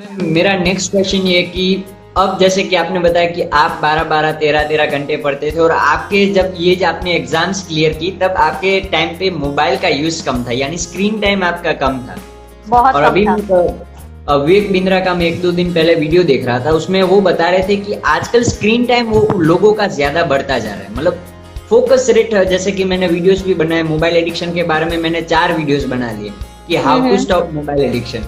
मेरा next question ये कि अब जैसे कि आपने बताया कि आप 12 12 13 13 घंटे पढ़ते थे और आपके जब ये जब आपने एग्ज़ाम्स क्लियर की तब आपके टाइम पे मोबाइल का यूज़ कम था यानी स्क्रीन टाइम आपका कम था बहुत और कम अभी था। तो विवेक बिंद्रा का मैं एक दो दिन पहले वीडियो देख रहा था उसमें वो बता रहे थे कि आजकल स्क्रीन टाइम वो लोगों का ज़्यादा बढ़ता जा रहा है मतलब फोकस रेट जैसे कि मैंने वीडियोस भी बनाए मोबाइल एडिक्शन के बारे में मैंने चार वीडियोस बना लिए कि how to. Stop mobile addiction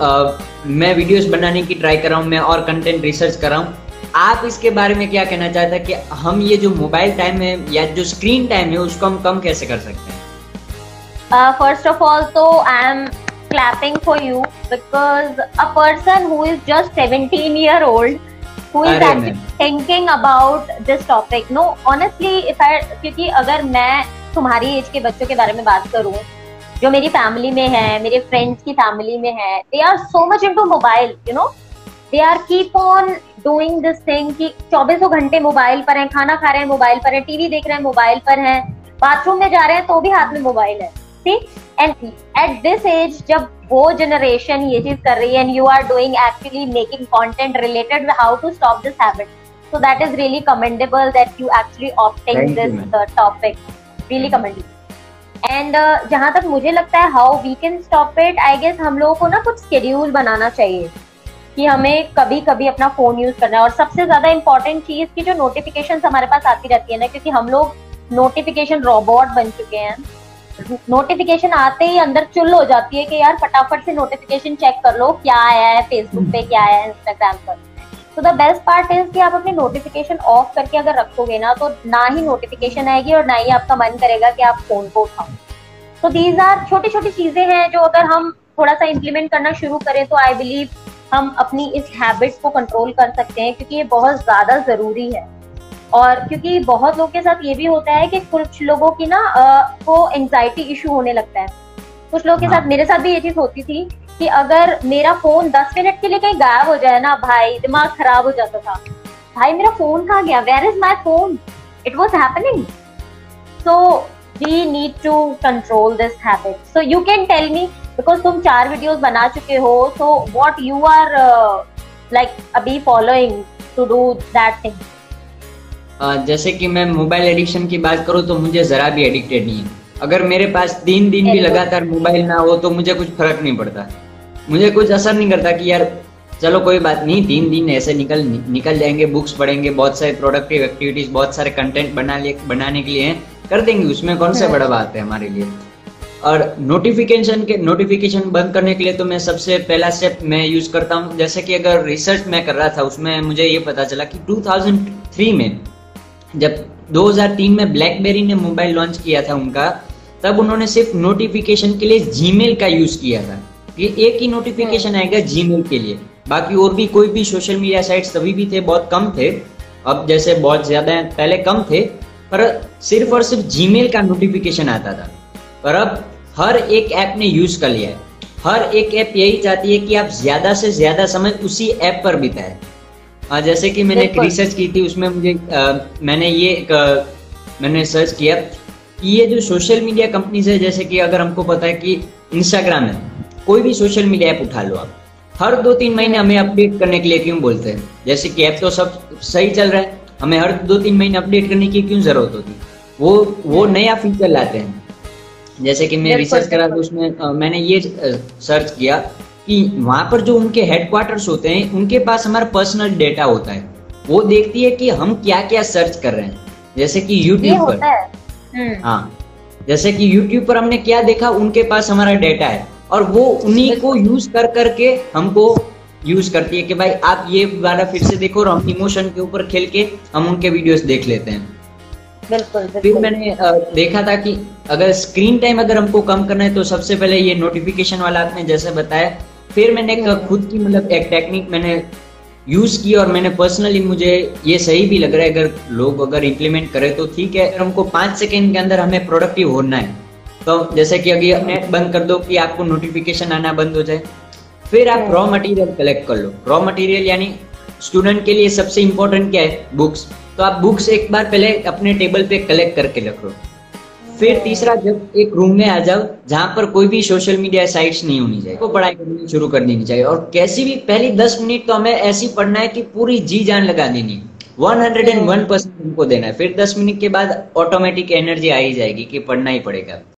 मैं वीडियोस बनाने की ट्राई कर रहा हूँ मैं और कंटेंट रिसर्च कर रहा हूँ आप इसके बारे में क्या कहना चाहते हैं कि हम ये जो मोबाइल टाइम है या जो स्क्रीन टाइम है उसको हम कम कैसे कर सकते हैं first of all, so I am clapping for you because a person who is just 17 year old who is actually thinking about this topic. No, honestly, if I क्योंकि अगर मैं तुम्हारी एज के बच्चों के बारे में बात करूँ जो मेरी फैमिली में है मेरे फ्रेंड्स की फैमिली में है they are so much into mobile you know they are keep on doing this thing कि चौबीसों घंटे मोबाइल पर हैं खाना खा रहे हैं मोबाइल पर हैं टीवी देख रहे हैं मोबाइल पर हैं बाथरूम में जा रहे हैं तो भी हाथ में मोबाइल है। ठीक एंड एट दिस एज जब वो जनरेशन ये चीज़ कर रही है and you are doing actually making content related how to stop this habit so that is really commendable that you actually opting Thank this uh, topic. Really commendable. And uh, जहाँ तक मुझे लगता है how we can stop it I guess हम लोगों को ना कुछ शेड्यूल बनाना चाहिए। कि हमें कभी कभी अपना फ़ोन यूज़ करना है। और सबसे ज़्यादा इंपॉर्टेंट चीज़ की जो नोटिफिकेशन हमारे पास आती रहती है ना क्योंकि हम लोग नोटिफिकेशन रोबोट बन चुके हैं। नोटिफिकेशन आते ही अंदर चुल हो जाती है कि यार फटाफट से नोटिफिकेशन चेक कर लो क्या आया है फेसबुक पे क्या आया है इंस्टाग्राम पर। तो द बेस्ट पार्ट इज़ कि आप अपने नोटिफिकेशन ऑफ़ करके अगर रखोगे ना तो ना ही नोटिफिकेशन आएगी और ना ही आपका मन करेगा कि आप फ़ोन को उठाओ। तो दीज आर छोटी छोटी चीज़ें हैं जो अगर हम थोड़ा सा इम्प्लीमेंट करना शुरू करें तो आई बिलीव हम अपनी इस हैबिट को कंट्रोल कर सकते हैं क्योंकि ये बहुत ज़्यादा ज़रूरी है। और क्योंकि बहुत लोगों के साथ ये भी होता है कि कुछ लोगों की ना अ, को एंजाइटी इशू होने लगता है। कुछ लोगों के हाँ। साथ मेरे साथ भी ये चीज़ होती थी कि अगर मेरा फ़ोन 10 मिनट के लिए कहीं गायब हो जाए ना भाई दिमाग खराब हो जाता था। भाई मेरा फ़ोन कहाँ गया? Where is my phone it was happening so we need to control this habit so you can tell me because तुम चार वीडियोस बना चुके हो so what you are like अभी following to do that thing जैसे कि मैं mobile addiction की बात करूँ तो मुझे जरा भी एडिक्टेड नहीं है। अगर मेरे पास तीन दिन भी लगातार मोबाइल ना हो तो मुझे कुछ फ़र्क नहीं पड़ता। मुझे कुछ असर नहीं करता कि यार चलो कोई बात नहीं तीन दिन ऐसे निकल निकल जाएँगे बुक्स पढ़ेंगे बहुत सारे प्रोडक्टिव एक्टिविटीज़ बहुत सारे कंटेंट बना लिए बनाने के लिए हैं कर देंगे उसमें कौन सा हम्म। बड़ा बात है हमारे लिए? और नोटिफिकेशन के नोटिफिकेशन बंद करने के लिए तो मैं सबसे पहला स्टेप मैं यूज़ करता हूँ। जैसे कि अगर रिसर्च मैं कर रहा था उसमें मुझे ये पता चला कि 2003 में जब 2003 में ब्लैकबेरी ने मोबाइल लॉन्च किया था उनका तब उन्होंने सिर्फ़ नोटिफिकेशन के लिए जीमेल का यूज़ किया था। ये एक ही नोटिफिकेशन आएगा जीमेल के लिए। बाकी और भी कोई भी सोशल मीडिया साइट्स तभी भी थे बहुत कम थे। अब जैसे बहुत ज़्यादा हैं, पहले कम थे पर सिर्फ़ और सिर्फ़ जीमेल का नोटिफिकेशन आता था। पर अब हर एक ऐप ने यूज़ कर लिया है। हर एक ऐप यही चाहती है कि आप ज़्यादा से ज़्यादा समय उसी ऐप पर बिताए। हाँ, जैसे कि मैंने एक रिसर्च की थी उसमें मुझे अ, मैंने ये एक, मैंने सर्च किया कि ये जो सोशल मीडिया कंपनीज़ है जैसे कि अगर हमको पता है कि इंस्टाग्राम है कोई भी सोशल मीडिया ऐप उठा लो आप। हर दो तीन महीने हमें अपडेट करने के लिए क्यों बोलते हैं? जैसे कि ऐप तो सब सही चल रहा है हमें हर दो तीन महीने अपडेट करने की क्यों ज़रूरत होती? वो वो नया फीचर लाते हैं। जैसे कि मैं रिसर्च करा तो उसमें अ, मैंने ये सर्च किया कि वहाँ पर जो उनके हेडक्वार्टर्स होते हैं उनके पास हमारा पर्सनल डेटा होता है। वो देखती है कि हम क्या क्या सर्च कर रहे हैं। जैसे कि यूट्यूब पर। हम्म। हाँ। जैसे कि यूट्यूब पर हमने क्या देखा? उनके पास हमारा डेटा है। और वो उन्हीं को यूज़ कर करके हमको यूज़ करती है कि भाई आप ये वाला फिर से देखो और हम इमोशन के ऊपर खेल के हम उनके वीडियोस देख लेते हैं। बिल्कुल फिर मैंने देखा था कि अगर स्क्रीन टाइम अगर हमको कम करना है तो सबसे पहले ये नोटिफिकेशन वाला आपने जैसे बताया फिर मैंने हम्म। खुद की मतलब एक टेक्निक मैंने यूज़ की और मैंने पर्सनली मुझे ये सही भी लग रहा है अगर लोग अगर इम्प्लीमेंट करें तो ठीक है। अगर हमको पाँच सेकेंड के अंदर हमें प्रोडक्टिव होना है तो जैसे कि अगर नेट बंद कर दो कि आपको नोटिफिकेशन आना बंद हो जाए फिर आप। रॉ मटेरियल कलेक्ट कर लो। रॉ मटेरियल यानी स्टूडेंट के लिए सबसे इम्पोर्टेंट क्या है? बुक्स तो आप बुक्स एक बार पहले अपने टेबल पे कलेक्ट करके रख लो। फिर तीसरा जब एक रूम में आ जाओ जहाँ पर कोई भी सोशल मीडिया साइट्स नहीं होनी चाहिए को पढ़ाई करनी शुरू कर देनी चाहिए। और कैसी भी पहली दस मिनट तो हमें ऐसी पढ़ना है कि पूरी जी जान लगा देनी one hundred and one percent हमको देना है। फिर दस मिनट के बाद ऑटोमेटिक एनर्जी आ ही जाएगी कि पढ़ना ही पड़ेगा।